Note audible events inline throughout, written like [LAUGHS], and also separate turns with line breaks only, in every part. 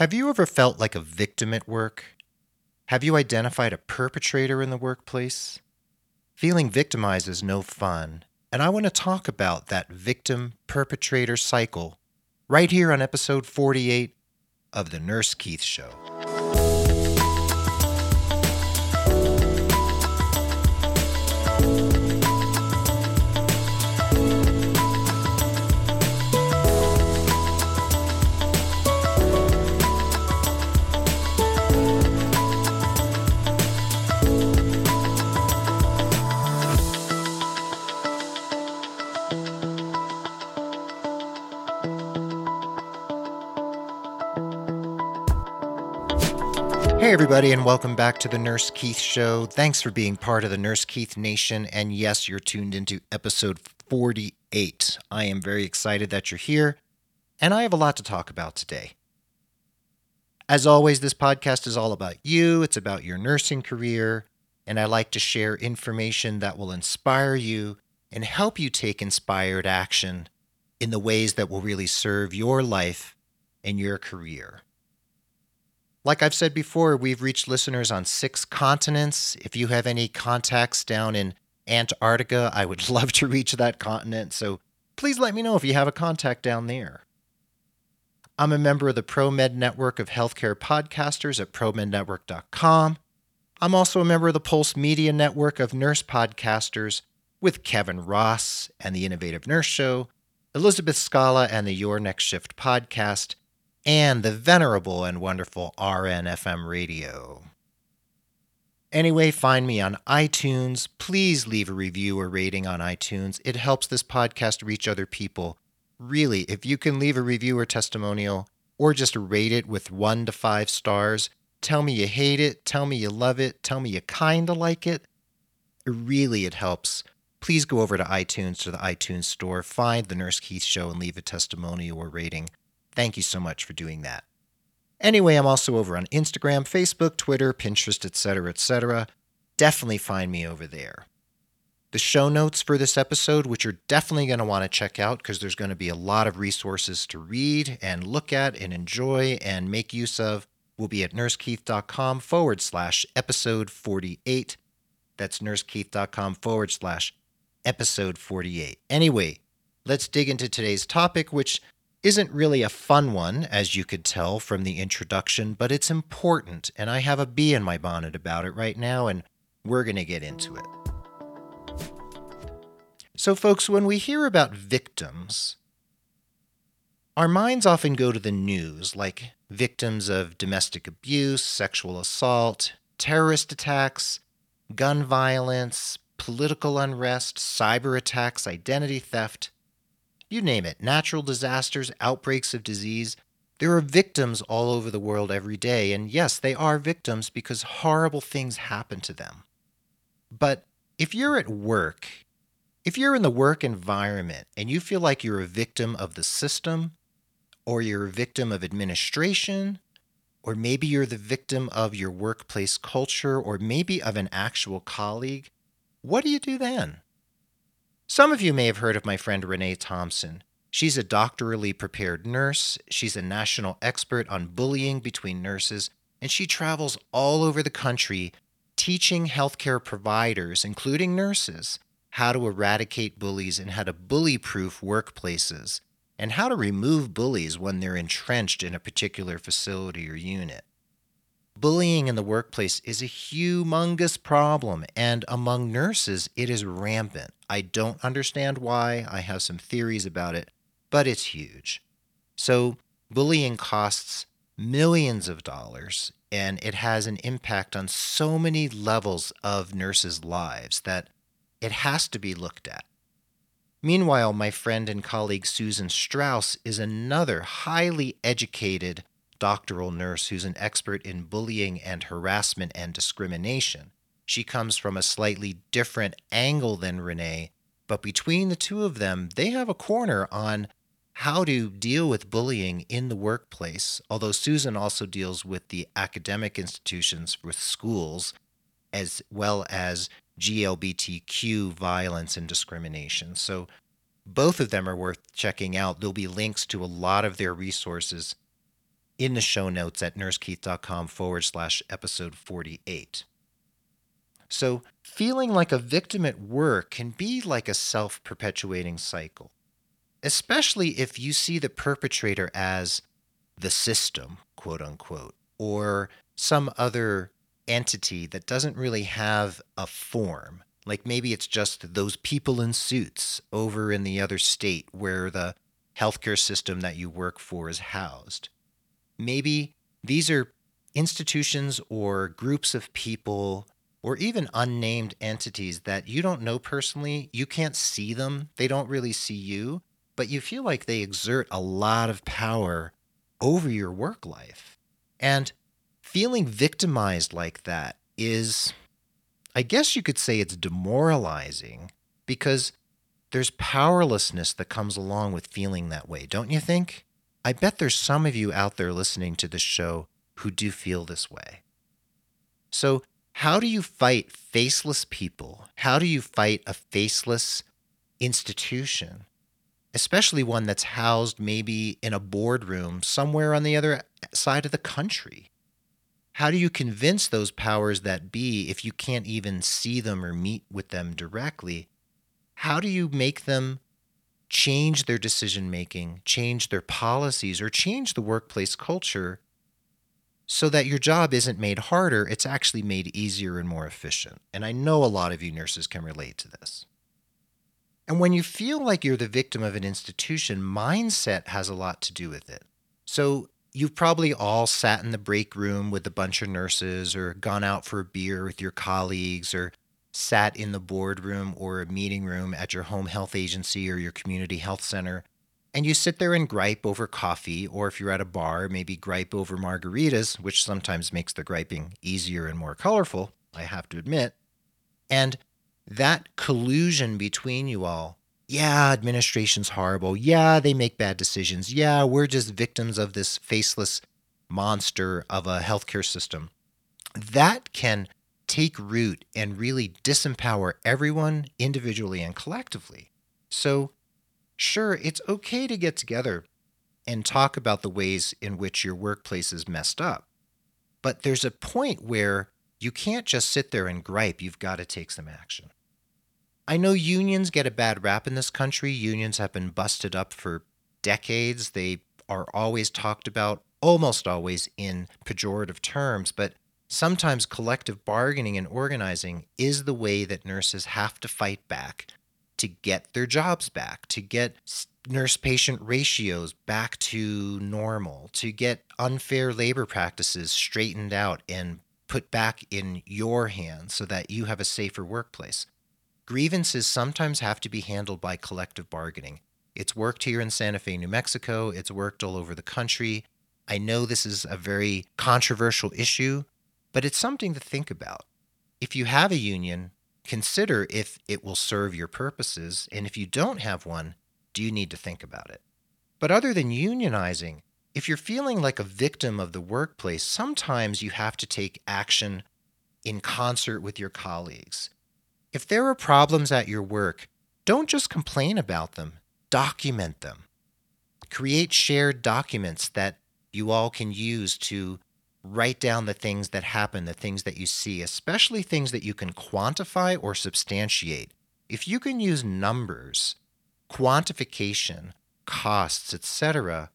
Have you ever felt like a victim at work? Have you identified a perpetrator in the workplace? Feeling victimized is no fun, and I want to talk about that victim perpetrator cycle right here on episode 48 of The Nurse Keith Show. Hey, everybody, and welcome back to the Nurse Keith Show. Thanks for being part of the Nurse Keith Nation. And yes, you're tuned into episode 48. I am very excited that you're here, and I have a lot to talk about today. As always, this podcast is all about you, it's about your nursing career, and I like to share information that will inspire you and help you take inspired action in the ways that will really serve your life and your career. Like I've said before, we've reached listeners on six continents. If you have any contacts down in Antarctica, I would [LAUGHS] love to reach that continent. So please let me know if you have a contact down there. I'm a member of the ProMed Network of Healthcare Podcasters at ProMedNetwork.com. I'm also a member of the Pulse Media Network of Nurse Podcasters with Kevin Ross and the Innovative Nurse Show, Elizabeth Scala and the Your Next Shift podcast, and the venerable and wonderful RNFM radio. Anyway, find me on iTunes. Please leave a review or rating on iTunes. It helps this podcast reach other people. Really, if you can leave a review or testimonial or just rate it with one to five stars, tell me you hate it, tell me you love it, tell me you kind of like it. Really, it helps. Please go over to iTunes to the iTunes store, find The Nurse Keith Show, and leave a testimonial or rating. Thank you so much for doing that. Anyway, I'm also over on Instagram, Facebook, Twitter, Pinterest, etc., etc. Definitely find me over there. The show notes for this episode, which you're definitely going to want to check out because there's going to be a lot of resources to read and look at and enjoy and make use of, will be at nursekeith.com forward slash episode 48. That's nursekeith.com forward slash episode 48. Anyway, let's dig into today's topic, which isn't really a fun one, as you could tell from the introduction, but it's important, and I have a bee in my bonnet about it right now, and we're going to get into it. So, folks, when we hear about victims, our minds often go to the news, like victims of domestic abuse, sexual assault, terrorist attacks, gun violence, political unrest, cyber attacks, identity theft you name it natural disasters, outbreaks of disease. There are victims all over the world every day. And yes, they are victims because horrible things happen to them. But if you're at work, if you're in the work environment and you feel like you're a victim of the system, or you're a victim of administration, or maybe you're the victim of your workplace culture, or maybe of an actual colleague, what do you do then? Some of you may have heard of my friend Renee Thompson. She's a doctorally prepared nurse, she's a national expert on bullying between nurses, and she travels all over the country teaching healthcare providers, including nurses, how to eradicate bullies and how to bully proof workplaces, and how to remove bullies when they're entrenched in a particular facility or unit. Bullying in the workplace is a humongous problem, and among nurses, it is rampant. I don't understand why. I have some theories about it, but it's huge. So, bullying costs millions of dollars, and it has an impact on so many levels of nurses' lives that it has to be looked at. Meanwhile, my friend and colleague Susan Strauss is another highly educated doctoral nurse who's an expert in bullying and harassment and discrimination. She comes from a slightly different angle than Renee, but between the two of them, they have a corner on how to deal with bullying in the workplace. Although Susan also deals with the academic institutions with schools, as well as GLBTQ violence and discrimination. So both of them are worth checking out. There'll be links to a lot of their resources in the show notes at nursekeith.com forward slash episode 48. So, feeling like a victim at work can be like a self perpetuating cycle, especially if you see the perpetrator as the system, quote unquote, or some other entity that doesn't really have a form. Like maybe it's just those people in suits over in the other state where the healthcare system that you work for is housed. Maybe these are institutions or groups of people or even unnamed entities that you don't know personally. You can't see them, they don't really see you, but you feel like they exert a lot of power over your work life. And feeling victimized like that is, I guess you could say it's demoralizing because there's powerlessness that comes along with feeling that way, don't you think? I bet there's some of you out there listening to this show who do feel this way. So, how do you fight faceless people? How do you fight a faceless institution? Especially one that's housed maybe in a boardroom somewhere on the other side of the country. How do you convince those powers that be if you can't even see them or meet with them directly? How do you make them change their decision making, change their policies, or change the workplace culture so that your job isn't made harder, it's actually made easier and more efficient. And I know a lot of you nurses can relate to this. And when you feel like you're the victim of an institution, mindset has a lot to do with it. So you've probably all sat in the break room with a bunch of nurses or gone out for a beer with your colleagues or sat in the boardroom or a meeting room at your home health agency or your community health center and you sit there and gripe over coffee, or if you're at a bar, maybe gripe over margaritas, which sometimes makes the griping easier and more colorful, I have to admit. And that collusion between you all yeah, administration's horrible. Yeah, they make bad decisions. Yeah, we're just victims of this faceless monster of a healthcare system. That can take root and really disempower everyone individually and collectively. So sure, it's okay to get together and talk about the ways in which your workplace is messed up. But there's a point where you can't just sit there and gripe, you've got to take some action. I know unions get a bad rap in this country. Unions have been busted up for decades. They are always talked about, almost always in pejorative terms, but sometimes collective bargaining and organizing is the way that nurses have to fight back to get their jobs back, to get nurse patient ratios back to normal, to get unfair labor practices straightened out and put back in your hands so that you have a safer workplace. Grievances sometimes have to be handled by collective bargaining. It's worked here in Santa Fe, New Mexico. It's worked all over the country. I know this is a very controversial issue, but it's something to think about. If you have a union, consider if it will serve your purposes, and if you don't have one, do you need to think about it? But other than unionizing, if you're feeling like a victim of the workplace, sometimes you have to take action in concert with your colleagues. If there are problems at your work, don't just complain about them, document them. Create shared documents that you all can use to write down the things that happen, the things that you see, especially things that you can quantify or substantiate. If you can use numbers, quantification, costs, etc.,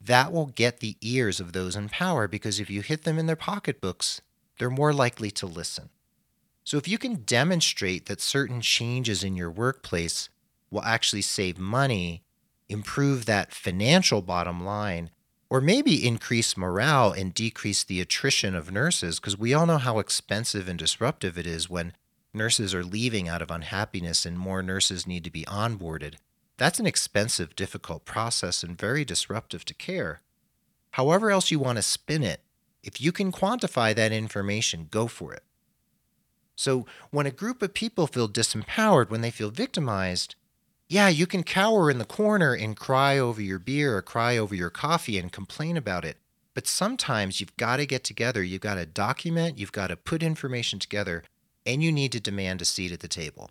that will get the ears of those in power because if you hit them in their pocketbooks, they're more likely to listen. So if you can demonstrate that certain changes in your workplace will actually save money, improve that financial bottom line, or maybe increase morale and decrease the attrition of nurses because we all know how expensive and disruptive it is when nurses are leaving out of unhappiness and more nurses need to be onboarded. That's an expensive, difficult process and very disruptive to care. However, else you want to spin it, if you can quantify that information, go for it. So, when a group of people feel disempowered, when they feel victimized, yeah, you can cower in the corner and cry over your beer or cry over your coffee and complain about it. But sometimes you've got to get together. You've got to document, you've got to put information together, and you need to demand a seat at the table.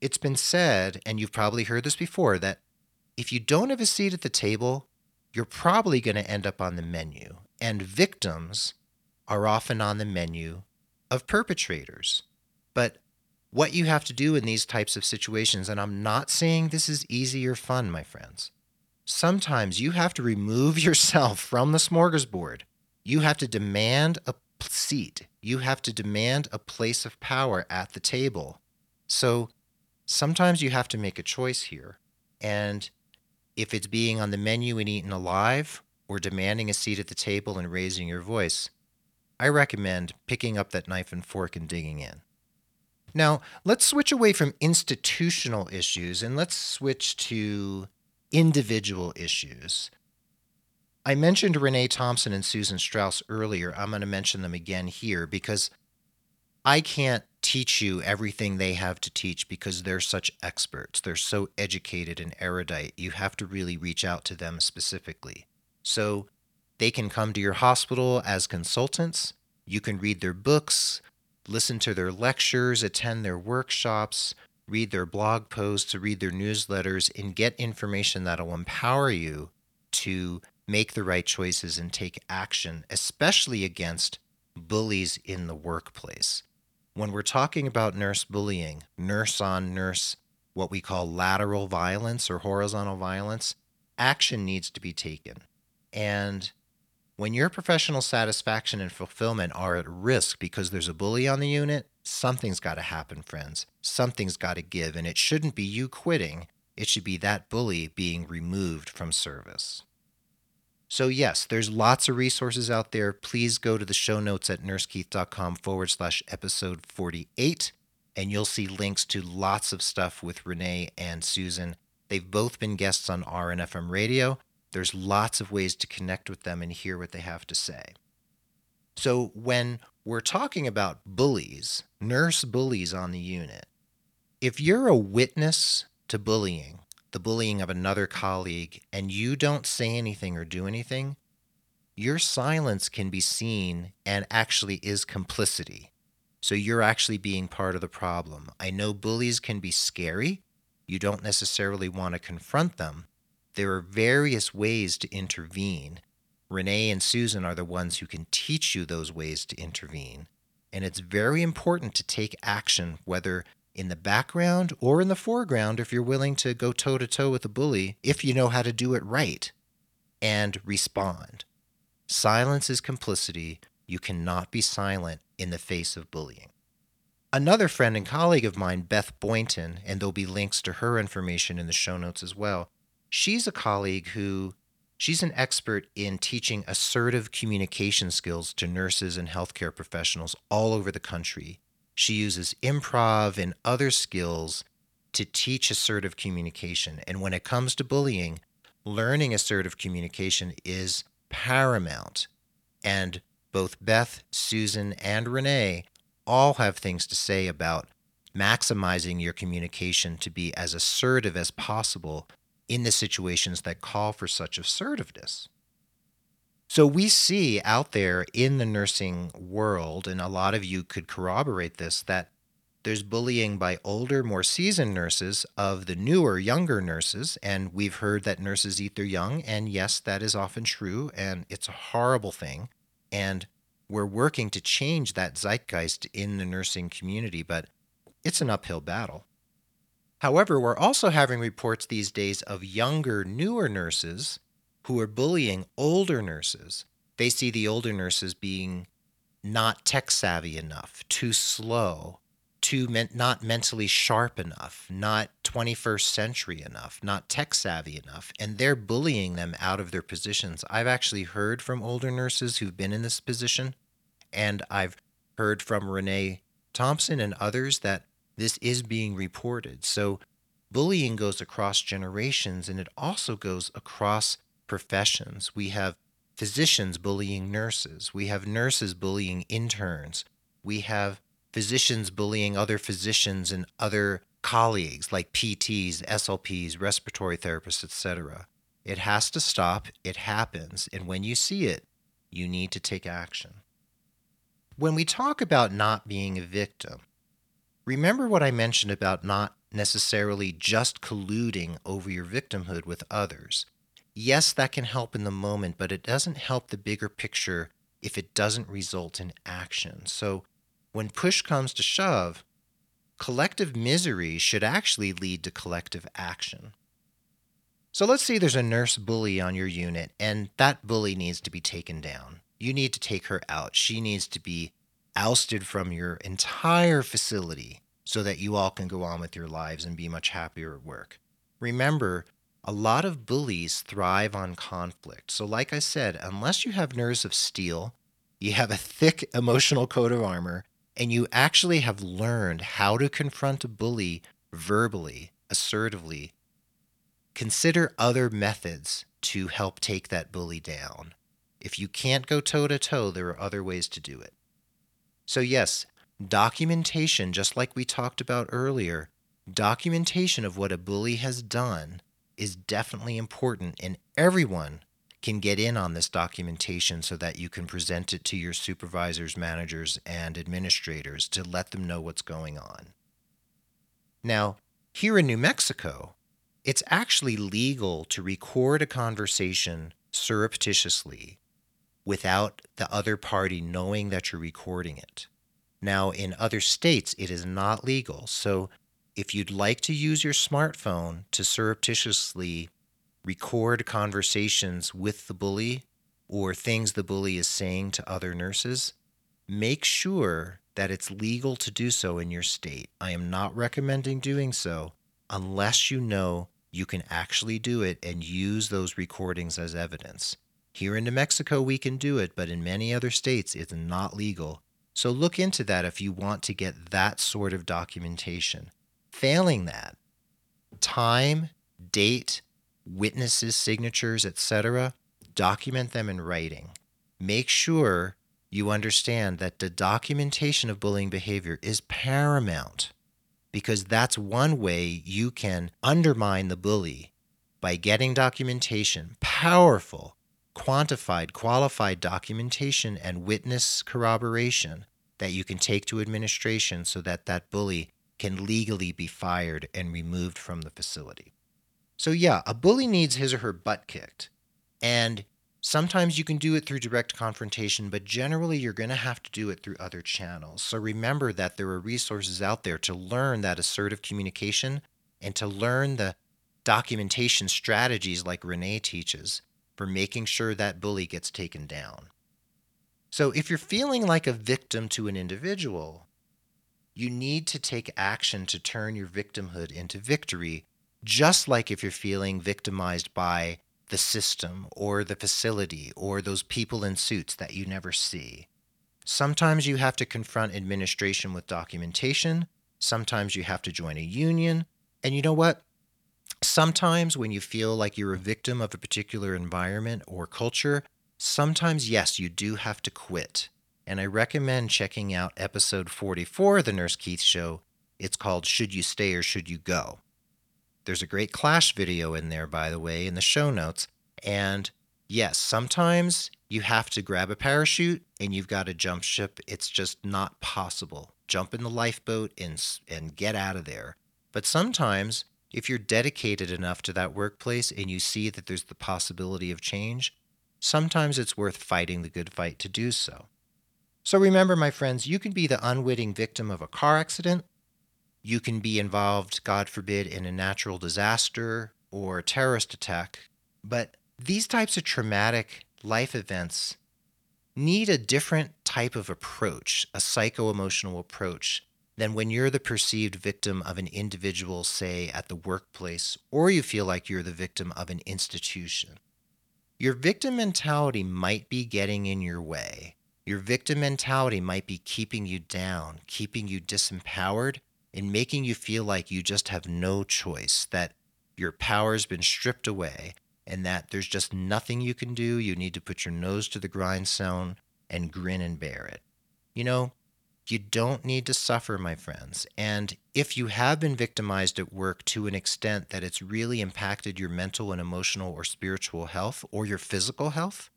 It's been said, and you've probably heard this before, that if you don't have a seat at the table, you're probably going to end up on the menu. And victims are often on the menu of perpetrators. But what you have to do in these types of situations, and I'm not saying this is easy or fun, my friends. Sometimes you have to remove [LAUGHS] yourself from the smorgasbord. You have to demand a seat. You have to demand a place of power at the table. So sometimes you have to make a choice here. And if it's being on the menu and eaten alive, or demanding a seat at the table and raising your voice, I recommend picking up that knife and fork and digging in. Now, let's switch away from institutional issues and let's switch to individual issues. I mentioned Renee Thompson and Susan Strauss earlier. I'm going to mention them again here because I can't teach you everything they have to teach because they're such experts. They're so educated and erudite. You have to really reach out to them specifically. So they can come to your hospital as consultants. You can read their books, listen to their lectures, attend their workshops, read their blog posts, read their newsletters, and get information that will empower you to make the right choices and take action, especially against bullies in the workplace. When we're talking about nurse bullying, nurse on nurse, what we call lateral violence or horizontal violence, action needs to be taken. And when your professional satisfaction and fulfillment are at risk because there's a bully on the unit, something's got to happen, friends. Something's got to give, and it shouldn't be you quitting. It should be that bully being removed from service. So, yes, there's lots of resources out there. Please go to the show notes at nursekeith.com forward slash episode 48, and you'll see links to lots of stuff with Renee and Susan. They've both been guests on RNFM radio. There's lots of ways to connect with them and hear what they have to say. So, when we're talking about bullies, nurse bullies on the unit, if you're a witness to bullying, the bullying of another colleague, and you don't say anything or do anything, your silence can be seen and actually is complicity. So you're actually being part of the problem. I know bullies can be scary. You don't necessarily want to confront them, there are various ways to intervene. Renee and Susan are the ones who can teach you those ways to intervene. And it's very important to take action, whether in the background or in the foreground, if you're willing to go toe to toe with a bully, if you know how to do it right and respond. Silence is complicity. You cannot be silent in the face of bullying. Another friend and colleague of mine, Beth Boynton, and there'll be links to her information in the show notes as well, she's a colleague who she's an expert in teaching assertive communication skills to nurses and healthcare professionals all over the country. She uses improv and other skills to teach assertive communication. And when it comes to bullying, learning assertive communication is paramount. And both Beth, Susan, and Renee all have things to say about maximizing your communication to be as assertive as possible in the situations that call for such assertiveness. So we see out there in the nursing world, and a lot of you could corroborate this, that there's bullying by older, more seasoned nurses of the newer, younger nurses. And we've heard that nurses eat their young. And yes, that is often true. And it's a horrible thing. And we're working to change that zeitgeist in the nursing community, but it's an uphill battle. However, we're also having reports these days of younger, newer nurses who are bullying older nurses. They see the older nurses being not tech savvy enough, too slow, too men- not mentally sharp enough, not 21st century enough, not tech savvy enough, and they're bullying them out of their positions. I've actually heard from older nurses who've been in this position, and I've heard from Renee Thompson and others that this is being reported. So bullying goes across generations and it also goes across professions. We have physicians bullying nurses, we have nurses bullying interns, we have physicians bullying other physicians and other colleagues like PTs, SLPs, respiratory therapists, etc. It has to stop. It happens. And when you see it, you need to take action. When we talk about not being a victim, Remember what I mentioned about not necessarily just colluding over your victimhood with others. yes, that can help in the moment, but it doesn't help the bigger picture if it doesn't result in action. So when push comes to shove, collective misery should actually lead to collective action. So let's say there's a nurse bully on your unit, and that bully needs to be taken down. You need to take her out. She needs to be ousted from your entire facility so that you all can go on with your lives and be much happier at work. Remember, a lot of bullies thrive on conflict. So, like I said, unless you have nerves of steel, you have a thick [LAUGHS] emotional coat of armor, and you actually have learned how to confront a bully verbally, assertively, consider other methods to help take that bully down. If you can't go toe to toe, there are other ways to do it. So, yes, documentation, just like we talked about earlier, documentation of what a bully has done is definitely important, and everyone can get in on this documentation so that you can present it to your supervisors, managers, and administrators to let them know what's going on. Now, here in New Mexico, it's actually legal to record a conversation surreptitiously without the other party knowing that you're recording it. Now, in other states, it is not legal. So if you'd like to use your smartphone to surreptitiously record conversations with the bully or things the bully is saying to other nurses, make sure that it's legal to do so in your state. I am not recommending doing so unless you know you can actually do it and use those recordings as evidence. Here in New Mexico, we can do it, but in many other states, it's not legal. So look into that if you want to get that sort of documentation. Failing that, time, date, witnesses' signatures, etc., document them in writing. Make sure you understand that the documentation of bullying behavior is paramount because that's one way you can undermine the bully by getting documentation, powerful, quantified, qualified documentation and witness corroboration that you can take to administration so that that bully can legally be fired and removed from the facility. So, yeah, a bully needs his or her butt kicked. And sometimes you can do it through direct confrontation, but generally you're going to have to do it through other channels. So, remember that there are resources out there to learn that assertive communication and to learn the documentation strategies like Renee teaches for making sure that bully gets taken down. So, if you're feeling like a victim to an individual, you need to take action to turn your victimhood into victory, just like if you're feeling victimized by the system or the facility or those people in suits that you never see. Sometimes you have to confront administration with documentation. Sometimes you have to join a union. And you know what? Sometimes when you feel like you're a victim of a particular environment or culture, sometimes, yes, you do have to quit and I recommend checking out episode 44 of The Nurse Keith Show. It's called Should You Stay or Should You Go? There's a great Clash video in there, by the way, in the show notes. And yes, sometimes you have to grab a parachute and you've got to jump ship. It's just not possible. Jump in the lifeboat and, and get out of there. But sometimes, if you're dedicated enough to that workplace and you see that there's the possibility of change, sometimes it's worth fighting the good fight to do so. So remember, my friends, you can be the unwitting victim of a car accident. You can be involved, God forbid, in a natural disaster or a terrorist attack. But these types of traumatic life events need a different type of approach, a psycho emotional approach, than when you're the perceived victim of an individual, say, at the workplace, or you feel like you're the victim of an institution. Your victim mentality might be getting in your way your victim mentality might be keeping you down, keeping you disempowered, and making you feel like you just have no choice, that your power's been stripped away, and that there's just nothing you can do. You need to put your nose to the grindstone and grin and bear it. You know, you don't need to suffer, my friends. And if you have been victimized at work to an extent that it's really impacted your mental and emotional or spiritual health or your physical health,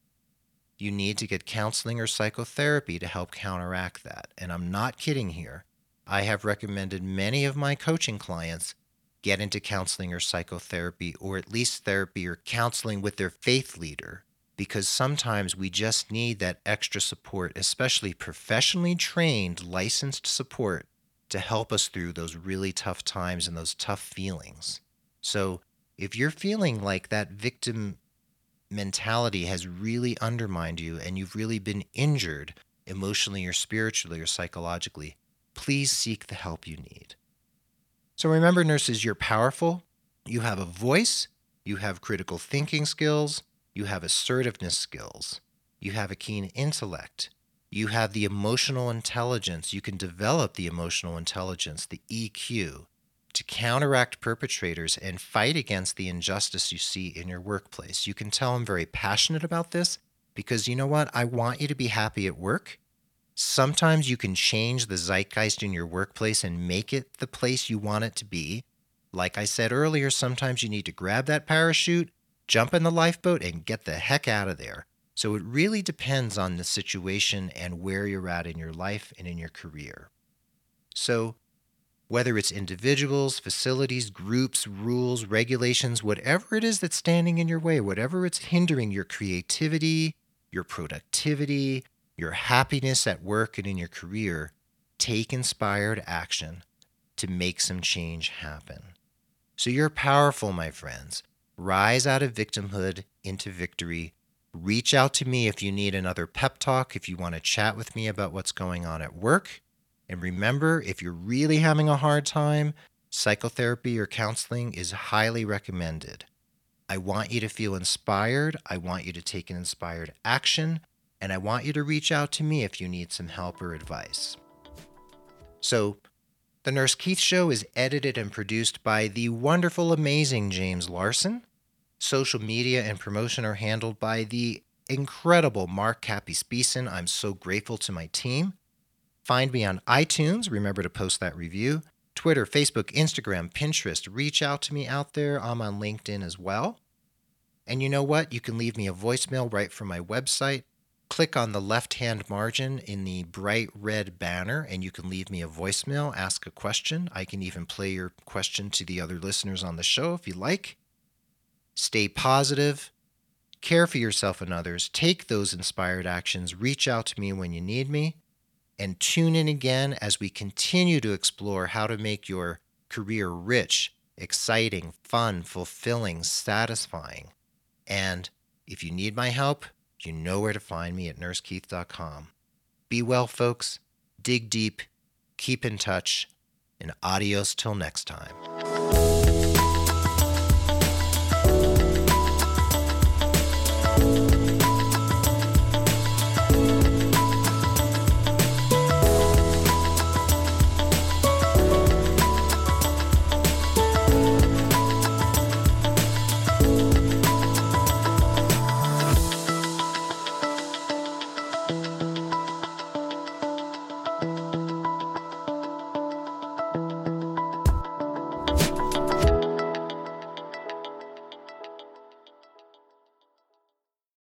you need to get counseling or psychotherapy to help counteract that. And I'm not kidding here. I have recommended many of my coaching clients get into counseling or psychotherapy, or at least therapy or counseling with their faith leader, because sometimes we just need that extra support, especially professionally trained, licensed support to help us through those really tough times and those tough feelings. So, if you're feeling like that victim mentality has really undermined you and you've really been injured emotionally or spiritually or psychologically, please seek the help you need. So remember, nurses, you're powerful. You have a voice, you have critical thinking skills, you have assertiveness skills, you have a keen intellect, you have the emotional intelligence. You can develop the emotional intelligence, the EQ, to counteract perpetrators and fight against the injustice you see in your workplace. You can tell I'm very passionate about this because you know what? I want you to be happy at work. Sometimes you can change the zeitgeist in your workplace and make it the place you want it to be. Like I said earlier, sometimes you need to grab that parachute, jump in the lifeboat, and get the heck out of there. So it really depends on the situation and where you're at in your life and in your career. So, whether it's individuals, facilities, groups, rules, regulations, whatever it is that's standing in your way, whatever it's hindering your creativity, your productivity, your happiness at work and in your career, take inspired action to make some change happen. So you're powerful, my friends. Rise out of victimhood into victory. Reach out to me if you need another pep talk, if you want to chat with me about what's going on at work. And remember, if you're really having a hard time, psychotherapy or counseling is highly recommended. I want you to feel inspired. I want you to take an inspired action and I want you to reach out to me if you need some help or advice. So, The Nurse Keith Show is edited and produced by the wonderful, amazing James Larson. Social media and promotion are handled by the incredible Mark Capispison. I'm so grateful to my team. Find me on iTunes. Remember to post that review. Twitter, Facebook, Instagram, Pinterest. Reach out to me out there. I'm on LinkedIn as well. And you know what? You can leave me a voicemail right from my website, click on the left hand margin in the bright red banner and you can leave me a voicemail, ask a question. I can even play your question to the other listeners on the show if you like. Stay positive, care for yourself and others, take those inspired actions, reach out to me when you need me, and tune in again as we continue to explore how to make your career rich, exciting, fun, fulfilling, satisfying. And if you need my help, you know where to find me at nursekeith.com. Be well, folks. Dig deep. Keep in touch. And adios till next time.